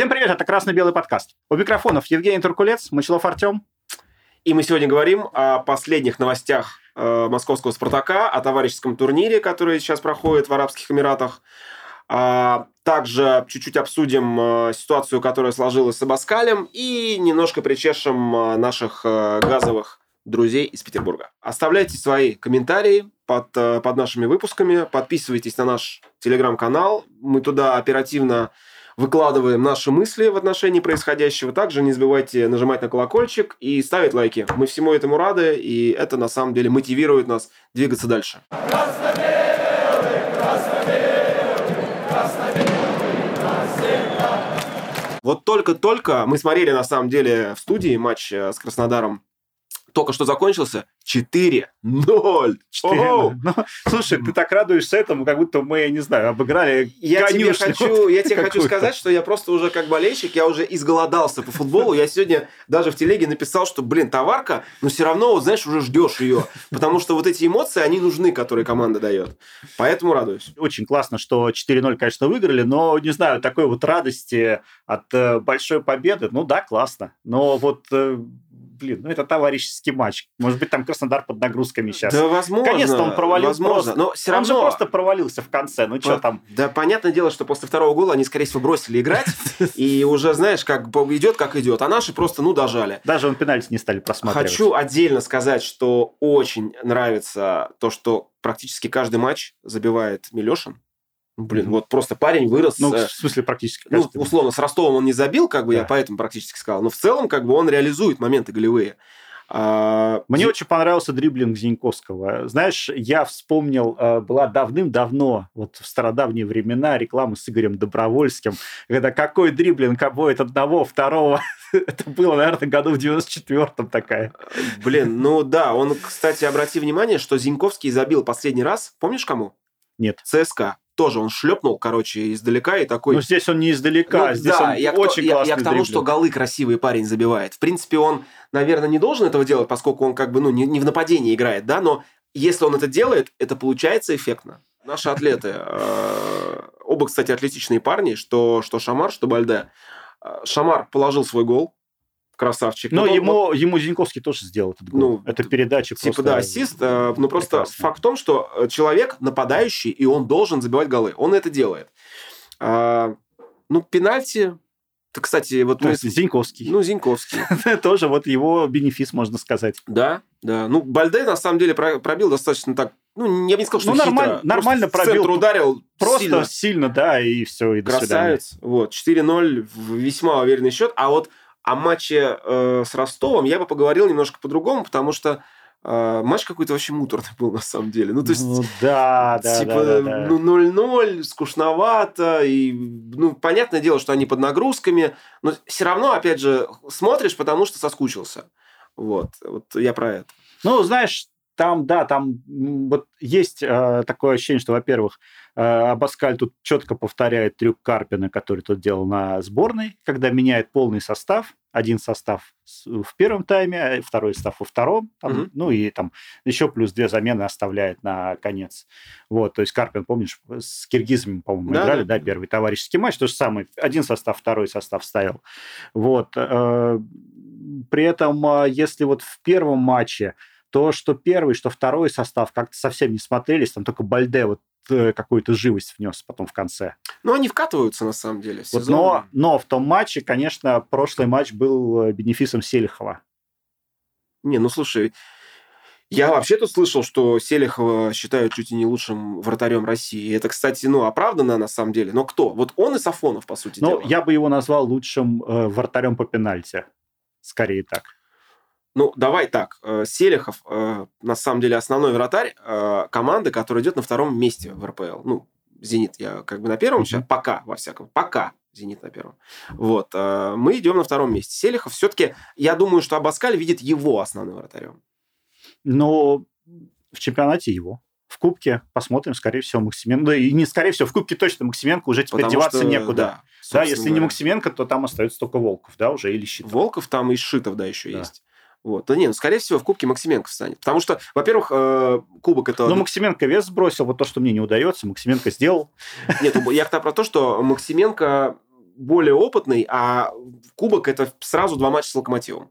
Всем привет, это «Красно-белый подкаст». У микрофонов Евгений Туркулец, Мочелов Артем. И мы сегодня говорим о последних новостях э, московского «Спартака», о товарищеском турнире, который сейчас проходит в Арабских Эмиратах. А, также чуть-чуть обсудим э, ситуацию, которая сложилась с Абаскалем, и немножко причешем э, наших э, газовых друзей из Петербурга. Оставляйте свои комментарии под, э, под нашими выпусками, подписывайтесь на наш телеграм-канал. Мы туда оперативно выкладываем наши мысли в отношении происходящего. Также не забывайте нажимать на колокольчик и ставить лайки. Мы всему этому рады, и это на самом деле мотивирует нас двигаться дальше. Вот только-только мы смотрели, на самом деле, в студии матч э, с Краснодаром только что закончился 4-0. 4-0. Ну, слушай, ты так радуешься этому, как будто мы, я не знаю, обыграли я тебе хочу, Я тебе хочу сказать, что я просто уже как болельщик, я уже изголодался по футболу. Я сегодня даже в телеге написал, что, блин, товарка, но все равно, вот, знаешь, уже ждешь ее. Потому что вот эти эмоции, они нужны, которые команда дает. Поэтому радуюсь. Очень классно, что 4-0, конечно, выиграли, но, не знаю, такой вот радости от э, большой победы, ну да, классно. Но вот э, блин, ну это товарищеский матч. Может быть, там Краснодар под нагрузками сейчас. Да, возможно. Конечно, он провалился. Возможно, но все равно... Он же просто провалился в конце. Ну, что там? Да, понятное дело, что после второго гола они, скорее всего, бросили играть. И уже, знаешь, как идет, как идет. А наши просто, ну, дожали. Даже он пенальти не стали просматривать. Хочу отдельно сказать, что очень нравится то, что практически каждый матч забивает Милешин. Блин, вот просто парень вырос. Ну, в смысле, практически. Ну, условно, с Ростовом он не забил, как бы да. я поэтому практически сказал. Но в целом, как бы он реализует моменты голевые. А... Мне очень понравился дриблинг Зиньковского. Знаешь, я вспомнил, э, была давным-давно, вот в стародавние времена, реклама с Игорем Добровольским, когда какой дриблинг обоит одного, второго. Это было, наверное, году в 94-м такая. Блин, ну да, он, кстати, обрати внимание, что Зиньковский забил последний раз, помнишь кому? Нет. ЦСКА тоже он шлепнул, короче, издалека и такой... Ну, здесь он не издалека, ну, здесь да, он я очень я, я к тому, что голы красивый парень забивает. В принципе, он, наверное, не должен этого делать, поскольку он как бы, ну, не, не в нападении играет, да, но если он это делает, это получается эффектно. Наши атлеты, э, оба, кстати, атлетичные парни, что, что Шамар, что Бальде. Э, Шамар положил свой гол, красавчик. Но ему, вот, ему Зиньковский тоже сделал этот гол. Ну, это передача Типа, просто... да, ассист. Э, ну, просто прекрасно. факт в том, что э, человек нападающий, и он должен забивать голы. Он это делает. А, ну, пенальти... Это, кстати, вот мы... Зиньковский. Ну, Зиньковский. Тоже вот его бенефис, можно сказать. Да, да. Ну, Бальде, на самом деле, пробил достаточно так ну, я бы не сказал, что ну, нормально, хитро. нормально пробил. ударил Просто сильно. сильно, да, и все, и Красавец. Вот, 4-0, весьма уверенный счет. А вот о матче э, с Ростовом я бы поговорил немножко по-другому, потому что э, матч какой-то вообще муторный был на самом деле. Ну, то есть, ну, да, да, типа, да, да, да. ну, 0-0, скучновато, и, ну, понятное дело, что они под нагрузками, но все равно, опять же, смотришь, потому что соскучился. Вот, вот я про это. Ну, знаешь, там, да, там вот есть э, такое ощущение, что, во-первых, э, Абаскаль тут четко повторяет трюк Карпина, который тот делал на сборной, когда меняет полный состав, один состав в первом тайме, а второй состав во втором, там, mm-hmm. ну и там еще плюс две замены оставляет на конец. Вот, то есть Карпин, помнишь, с киргизами, по-моему, да, играли, да, да, первый товарищеский матч, то же самое, один состав, второй состав ставил. Вот. Э, при этом, э, если вот в первом матче то, что первый, что второй состав как-то совсем не смотрелись, там только Бальде вот э, какую-то живость внес потом в конце. Ну, они вкатываются, на самом деле. Вот, но, но в том матче, конечно, прошлый матч был э, бенефисом Селихова. Не, ну, слушай, я вообще тут слышал, что Селихова считают чуть ли не лучшим вратарем России. Это, кстати, ну, оправдано на самом деле. Но кто? Вот он и Сафонов, по сути ну, дела. я бы его назвал лучшим э, вратарем по пенальти. Скорее так. Ну, давай так. Э, Селихов, э, на самом деле, основной вратарь э, команды, которая идет на втором месте в РПЛ. Ну, «Зенит» я как бы на первом сейчас, пока, во всяком, пока «Зенит» на первом. Вот. Мы идем на втором месте. Селихов все-таки, я думаю, что Абаскаль видит его основным вратарем. Но в чемпионате его. В Кубке посмотрим, скорее всего, Максименко. Да, и не скорее всего, в Кубке точно Максименко уже теперь Потому деваться что, некуда. Да, да если говоря. не Максименко, то там остается только Волков, да, уже или Щитов. Волков там и Шитов, да, еще да. есть. Вот. Да не, ну, скорее всего, в Кубке Максименко встанет. Потому что, во-первых, э, Кубок это... Ну, Максименко вес сбросил, вот то, что мне не удается, Максименко сделал. Нет, ну, я про то, что Максименко более опытный, а кубок это сразу два матча с локомотивом.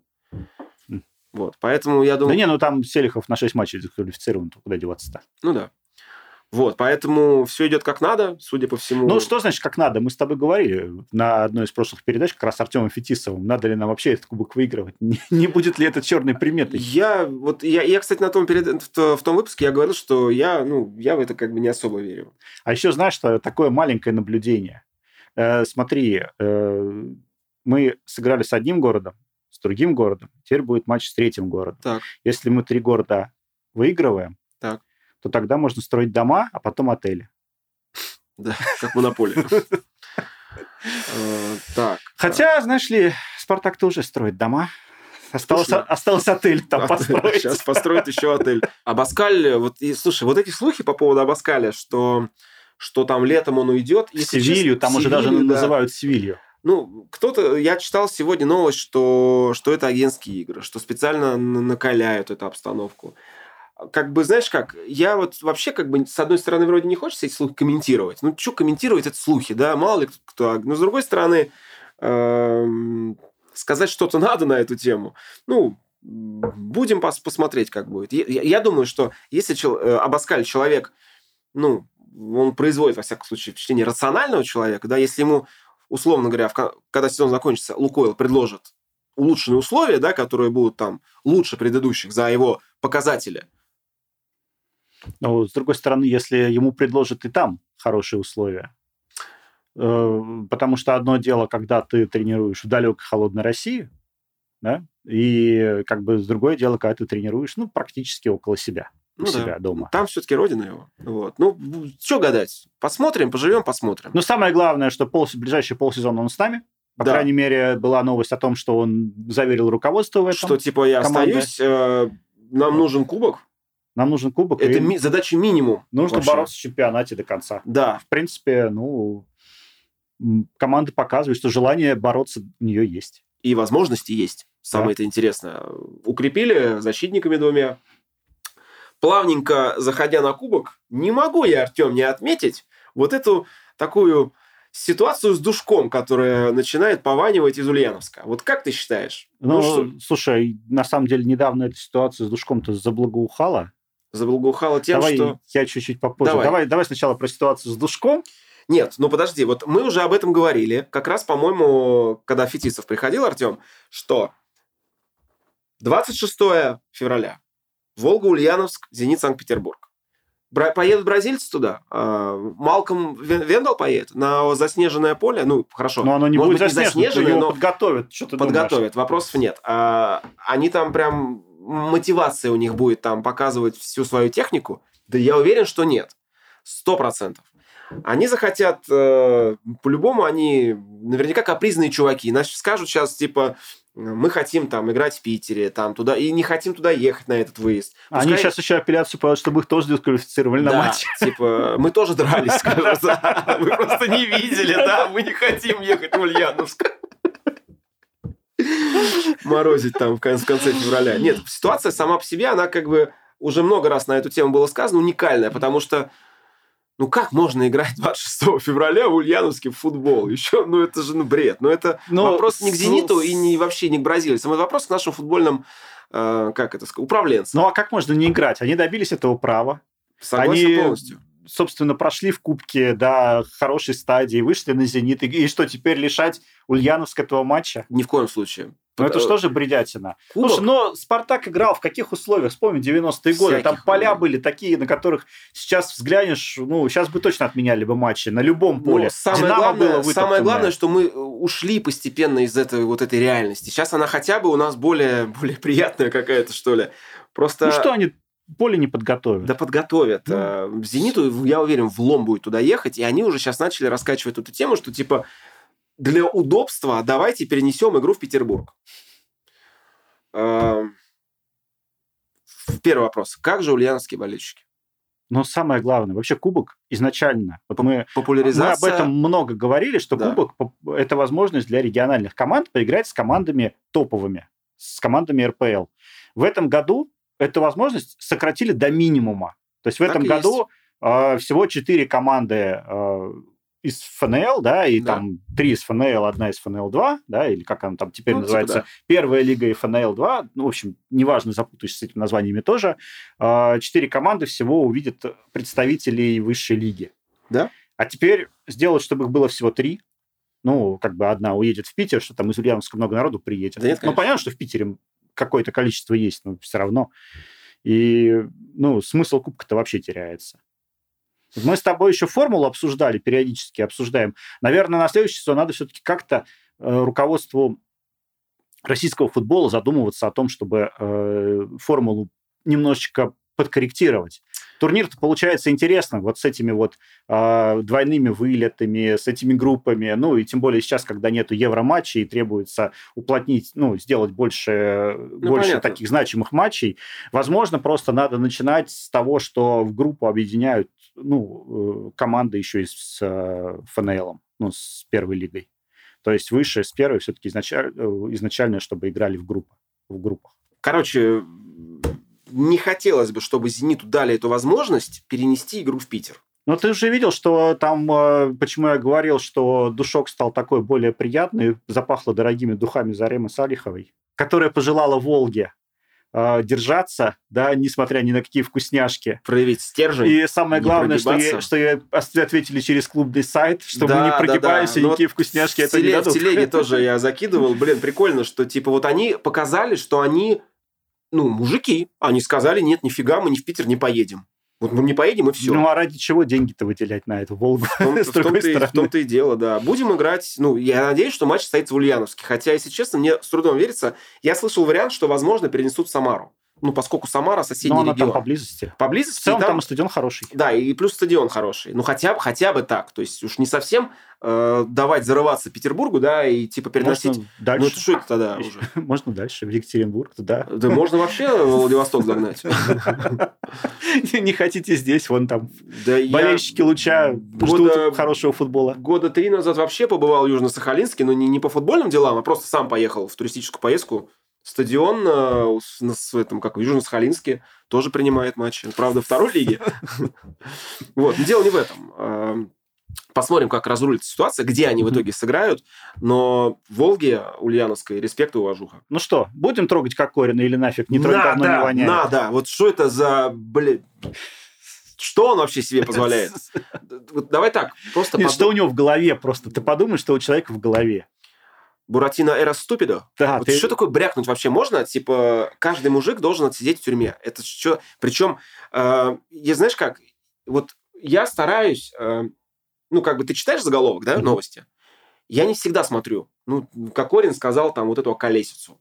Вот, поэтому я думаю... Да не, ну там Селихов на 6 матчей дисквалифицирован, куда деваться-то? Ну да. Вот, поэтому все идет как надо, судя по всему. Ну, что значит как надо? Мы с тобой говорили на одной из прошлых передач как раз с Артемом Фетисовым, надо ли нам вообще этот кубок выигрывать, не, не будет ли это черной приметой? Я, вот, я, я, кстати, на том перед... в, в том выпуске я говорил, что я, ну, я в это как бы не особо верю. А еще, знаешь, что такое маленькое наблюдение. Э, смотри, э, мы сыграли с одним городом, с другим городом, теперь будет матч с третьим городом. Так. Если мы три города выигрываем, так то тогда можно строить дома, а потом отели. Да, как монополия. Э, так. Хотя, знаешь ли, Спартак-то уже строит дома. Осталось, осталось отель там построить. Сейчас построить еще отель. Абаскаль, вот, и, слушай, вот эти слухи по поводу Абаскаля, что, что там летом он уйдет. В Севилью, там уже даже называют Севилью. Ну, кто-то, я читал сегодня новость, что, что это агентские игры, что специально накаляют эту обстановку как бы, знаешь как, я вот вообще как бы с одной стороны вроде не хочется эти слухи комментировать. Ну, что комментировать это слухи, да, мало ли кто. Но с другой стороны, эм, сказать что-то надо на эту тему. Ну, будем пос посмотреть, как будет. Я, я думаю, что если чел, э, Абаскаль человек, ну, он производит, во всяком случае, впечатление рационального человека, да, если ему, условно говоря, в, когда сезон закончится, Лукойл предложит улучшенные условия, да, которые будут там лучше предыдущих за его показатели – но, с другой стороны, если ему предложат и там хорошие условия, э, потому что одно дело, когда ты тренируешь в далекой холодной России, да, и как бы другое дело, когда ты тренируешь, ну, практически около себя, у ну, себя да. дома. Там все-таки родина его. Вот. Ну, что гадать? Посмотрим, поживем, посмотрим. Но самое главное, что пол, ближайший полсезон он с нами. По да. крайней мере, была новость о том, что он заверил руководство в этом. Что, типа, я команды. остаюсь, э, нам нужен кубок, нам нужен кубок. Это ми- задача минимум. Нужно вообще. бороться в чемпионате до конца. Да. В принципе, ну, команда показывает, что желание бороться у нее есть. И возможности есть. Самое да. это интересное. Укрепили защитниками двумя. Плавненько заходя на кубок, не могу я, Артем, не отметить вот эту такую ситуацию с душком, которая начинает пованивать из Ульяновска. Вот как ты считаешь? Ну, ну что... слушай, на самом деле недавно эта ситуация с душком-то заблагоухала заблагоухало тем, давай что... я чуть-чуть попозже. Давай. давай, давай сначала про ситуацию с Душком. Нет, ну подожди, вот мы уже об этом говорили, как раз, по-моему, когда Фетисов приходил, Артем, что 26 февраля, Волга-Ульяновск, Зенит, Санкт-Петербург. Бра- поедут бразильцы туда. А, Малком Вендал поедет на заснеженное поле. Ну, хорошо. Но оно не Может будет быть, заснеженное, но подготовят. Что ты подготовят. Думаешь? Вопросов нет. А, они там прям мотивация у них будет там показывать всю свою технику? Да я уверен, что нет. Сто процентов. Они захотят, э, по-любому, они наверняка капризные чуваки. Значит, скажут сейчас, типа, мы хотим там играть в Питере, там туда, и не хотим туда ехать на этот выезд. Пускай... Они сейчас еще апелляцию подают, чтобы их тоже дисквалифицировали да, на матч. типа, мы тоже дрались, скажут. Вы просто не видели, да, мы не хотим ехать в Ульяновск морозить там в конце, в конце февраля. Нет, ситуация сама по себе, она как бы уже много раз на эту тему было сказано, уникальная, потому что ну как можно играть 26 февраля в Ульяновске в футбол? Еще, ну это же ну, бред. Но ну, это Но вопрос не к «Зениту» и не вообще не к бразильцам. Это вопрос к нашим футбольным, э, как это сказать, управленцам. Ну а как можно не играть? Они добились этого права. Согласен Они... полностью собственно, прошли в Кубке до хорошей стадии, вышли на «Зенит». И, и что, теперь лишать Ульяновск этого матча? Ни в коем случае. Ну, это что же бредятина? Кубок? Слушай, но Спартак играл в каких условиях? Вспомни 90-е годы. Там поля были такие, на которых сейчас взглянешь, ну, сейчас бы точно отменяли бы матчи на любом поле. Но самое Динамо главное, было самое главное, что мы ушли постепенно из этой вот этой реальности. Сейчас она хотя бы у нас более, более приятная какая-то, что ли. Просто... Ну что они поле не подготовят. Да подготовят. Ну. Э, Зениту, я уверен, в лом будет туда ехать, и они уже сейчас начали раскачивать эту тему, что типа для удобства давайте перенесем игру в Петербург. Э, первый вопрос. Как же ульяновские болельщики? Но самое главное, вообще кубок изначально, вот мы, Популяризация... мы об этом много говорили, что да. кубок – это возможность для региональных команд поиграть с командами топовыми, с командами РПЛ. В этом году эту возможность сократили до минимума. То есть в так этом году э, всего четыре команды э, из ФНЛ, да, и Да. там три из ФНЛ, одна из ФНЛ-2, да, или как она там теперь Ну, типа называется, да. первая лига и ФНЛ-2, ну, в общем, неважно, запутаешься с этими названиями тоже, а, четыре команды всего увидят представителей высшей лиги. Да. А теперь сделать, чтобы их было всего три, ну, как бы одна уедет в Питер, что там из Ульяновска много народу приедет. Да нет, ну, понятно, что в Питере какое-то количество есть, но все равно. И, ну, смысл кубка-то вообще теряется. Мы с тобой еще формулу обсуждали, периодически обсуждаем. Наверное, на следующий сезон надо все-таки как-то э, руководству российского футбола задумываться о том, чтобы э, формулу немножечко подкорректировать. Турнир-то получается интересным, вот с этими вот э, двойными вылетами, с этими группами, ну и тем более сейчас, когда нету евроматчей, требуется уплотнить, ну, сделать больше, больше понятно. таких значимых матчей. Возможно, просто надо начинать с того, что в группу объединяют, ну, э, команды еще и с э, ФНЛом, ну, с первой лигой. То есть выше с первой все-таки изначально, изначально, чтобы играли в группах. В группах. Короче, не хотелось бы, чтобы «Зениту» дали эту возможность перенести игру в Питер. Но ты уже видел, что там, э, почему я говорил, что душок стал такой более приятный, запахло дорогими духами Заремы Салиховой, которая пожелала Волге э, держаться, да, несмотря ни на какие вкусняшки. Проявить стержень. И самое не главное, что ей, что ей ответили через клубный сайт, что мы Да, не да, прогибаемся, да. Ну никакие вот вкусняшки в это не теле- дадут. В телеге тоже я закидывал. Блин, прикольно, что типа вот они показали, что они, ну, мужики. Они сказали, нет, нифига, мы ни в Питер не поедем. Вот мы не поедем, и все. Ну а ради чего деньги-то выделять на эту Волгу? В том- с в том-то и- в том-то и дело, да. Будем играть. Ну, я надеюсь, что матч состоится в Ульяновске. Хотя, если честно, мне с трудом верится. Я слышал вариант, что, возможно, перенесут в Самару. Ну, поскольку Самара соседний Но она регион. там поблизости. В Поблизости целом и там и стадион хороший. Да, и плюс стадион хороший. Ну, хотя, бы- хотя бы так. То есть уж не совсем э, давать зарываться Петербургу, да, и типа переносить... Можно дальше. Ну, это что это тогда уже? Можно дальше, в Екатеринбург, туда. Да можно вообще в Владивосток загнать. Не хотите здесь, вон там болельщики Луча ждут хорошего футбола. года три назад вообще побывал в Южно-Сахалинске, но не по футбольным делам, а просто сам поехал в туристическую поездку. Стадион э, с- с этом, как в Южно-Сахалинске тоже принимает матчи. Правда, второй лиги. Вот, дело не в этом. Эм, Посмотрим, как разрулится ситуация, где они в итоге сыграют. Но Волге Ульяновской респект и уважуха. Ну что, будем трогать Кокорина или нафиг? Не трогай, говно не надо, воняет. надо. Вот что это за, блин... Что он вообще себе позволяет? Давай так, просто Нет, что у него в голове просто? Ты подумай, что у человека в голове. Буратино эра ступидо? Да, Вот ты- что такое брякнуть вообще можно? Типа, каждый мужик должен отсидеть в тюрьме. Это что? Причем, э, я знаешь как, вот я стараюсь, э, ну, как бы ты читаешь заголовок, да, новости? Я не всегда смотрю. Ну, Кокорин сказал там вот эту колесицу.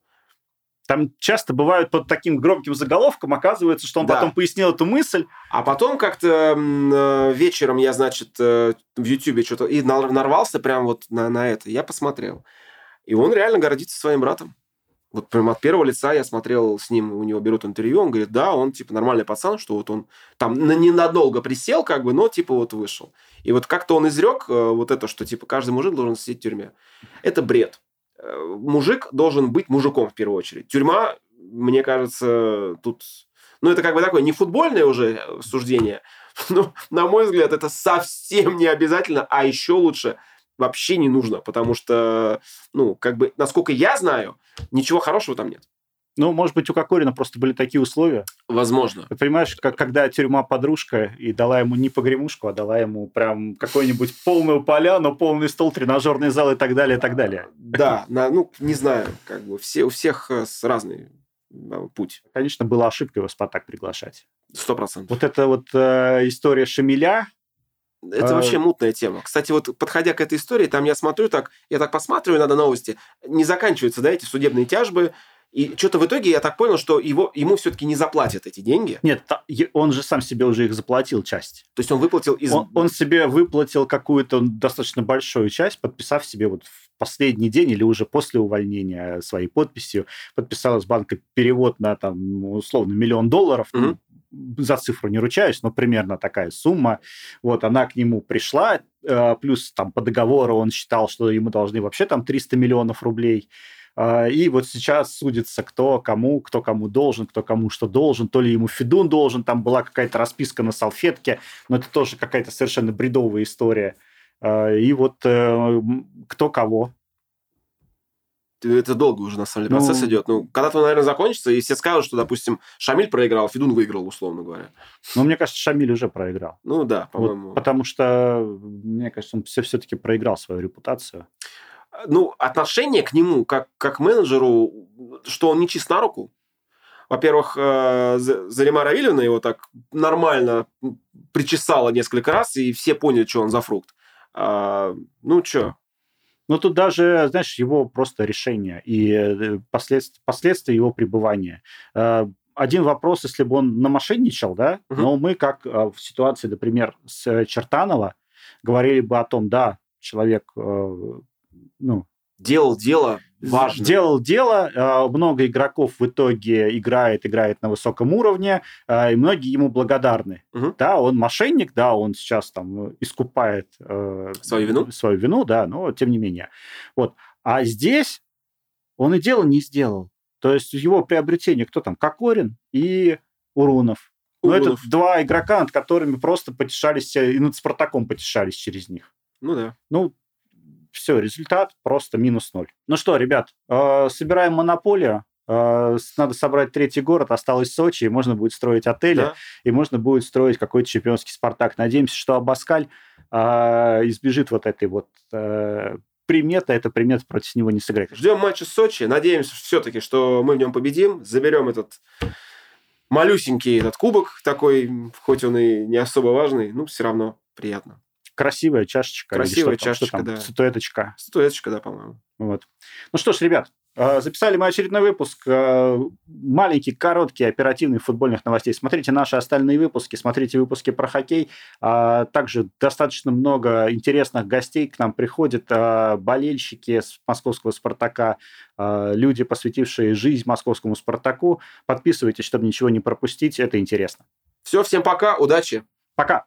Там часто бывают под таким громким заголовком, оказывается, что он Да. потом пояснил эту мысль. А потом как-то э, вечером я, значит, э, в Ютьюбе что-то и нар- нарвался прям вот на, на это. Я посмотрел. И он реально гордится своим братом. Вот прям от первого лица я смотрел с ним, у него берут интервью, он говорит, да, он типа нормальный пацан, что вот он там на- ненадолго присел, как бы, но типа вот вышел. И вот как-то он изрек э, вот это, что типа каждый мужик должен сидеть в тюрьме. Это бред. Э, Мужик должен быть мужиком в первую очередь. Тюрьма, мне кажется, тут... Ну, это как бы такое не футбольное уже э, суждение, но, на мой взгляд, это совсем не обязательно, а еще лучше вообще не нужно, потому что, ну, как бы, насколько я знаю, ничего хорошего там нет. Ну, может быть, у Кокорина просто были такие условия. Возможно. Ты понимаешь, как, когда тюрьма подружка и дала ему не погремушку, а дала ему прям какой-нибудь полную поляну, полный стол, тренажерный зал и так далее, и так далее. Да, на, ну, не знаю, как бы, все, у всех э, с разный путь. Конечно, была ошибка его Спартак приглашать. Сто процентов. Вот эта вот э, история Шамиля, Это А- вообще мутная тема. Кстати, вот подходя к этой истории, там я смотрю так, я так посматриваю, надо новости, не заканчиваются, да, эти судебные тяжбы, и что-то в итоге я так понял, что его, ему все-таки не заплатят эти деньги. нет, он же сам себе уже их заплатил часть. То есть он выплатил из... Он, он себе выплатил какую-то достаточно большую часть, подписав себе вот в последний день или уже после увольнения своей подписью, подписал из банка перевод на там условно миллион долларов, ну, за цифру не ручаюсь, но примерно такая сумма. Вот она к нему пришла, э, плюс там по договору он считал, что ему должны вообще там 300 миллионов рублей. А, И вот сейчас судится, кто кому, кто кому должен, кто кому что должен. То ли ему Федун должен, там была какая-то расписка на салфетке, но это тоже какая-то совершенно бредовая история. И вот кто кого. Это долго уже, на самом деле, процесс ну, идет. Ну, когда-то, наверное, закончится, и все скажут, что, допустим, Шамиль проиграл, Федун выиграл, условно говоря. Ну, мне кажется, Шамиль уже проиграл. Ну, да, по-моему. Вот, потому что, мне кажется, он все- все-таки проиграл свою репутацию. Ну, отношение к нему, как, как менеджеру, что он не чист на руку. Во-первых, э, Зарима Равильевна его так нормально причесала несколько раз, и все поняли, что он за фрукт. А, ну, что, ну, тут даже, знаешь, его просто решение и э, последствия, последствия его пребывания. Э, один вопрос, если бы он намошенничал, да, угу. но мы, как э, в ситуации, например, с Чертанова, говорили бы о том, да, человек, ну, делал дело важно. Делал дело, а, много игроков в итоге играет, играет на высоком уровне, а, и многие ему благодарны. Угу. Да, он мошенник, да, он сейчас там искупает э, свою вину, свою вину, да, но тем не менее. Вот. А здесь он и дело не сделал. То есть его приобретение кто там? Кокорин и Урунов. Ну, это два игрока, над которыми просто потешались, и над Спартаком потешались через них. Ну да. Ну, все, результат просто минус ноль. Ну что, ребят, э, собираем монополию. Э, надо собрать третий город, осталось Сочи, и можно будет строить отели, да. и можно будет строить какой-то чемпионский Спартак. Надеемся, что Абаскаль э, избежит вот этой вот примета, эта примета против него не сыграет. Ждем матча с Сочи. Надеемся все-таки, что мы в нем победим, заберем этот малюсенький этот кубок такой, хоть он и не особо важный, ну, все равно приятно красивая чашечка. Красивая что чашечка, там, да. Статуэточка. Статуэточка, да, по-моему. Вот. Ну что ж, ребят, э, записали мы очередной выпуск. Э, маленький, короткий, оперативный футбольных новостей. Смотрите наши остальные выпуски, смотрите выпуски про хоккей. А также достаточно много интересных гостей к нам приходят. Э, болельщики с московского «Спартака», люди, посвятившие жизнь московскому «Спартаку». Подписывайтесь, чтобы ничего не пропустить. Это интересно. Все, всем пока, удачи. Пока.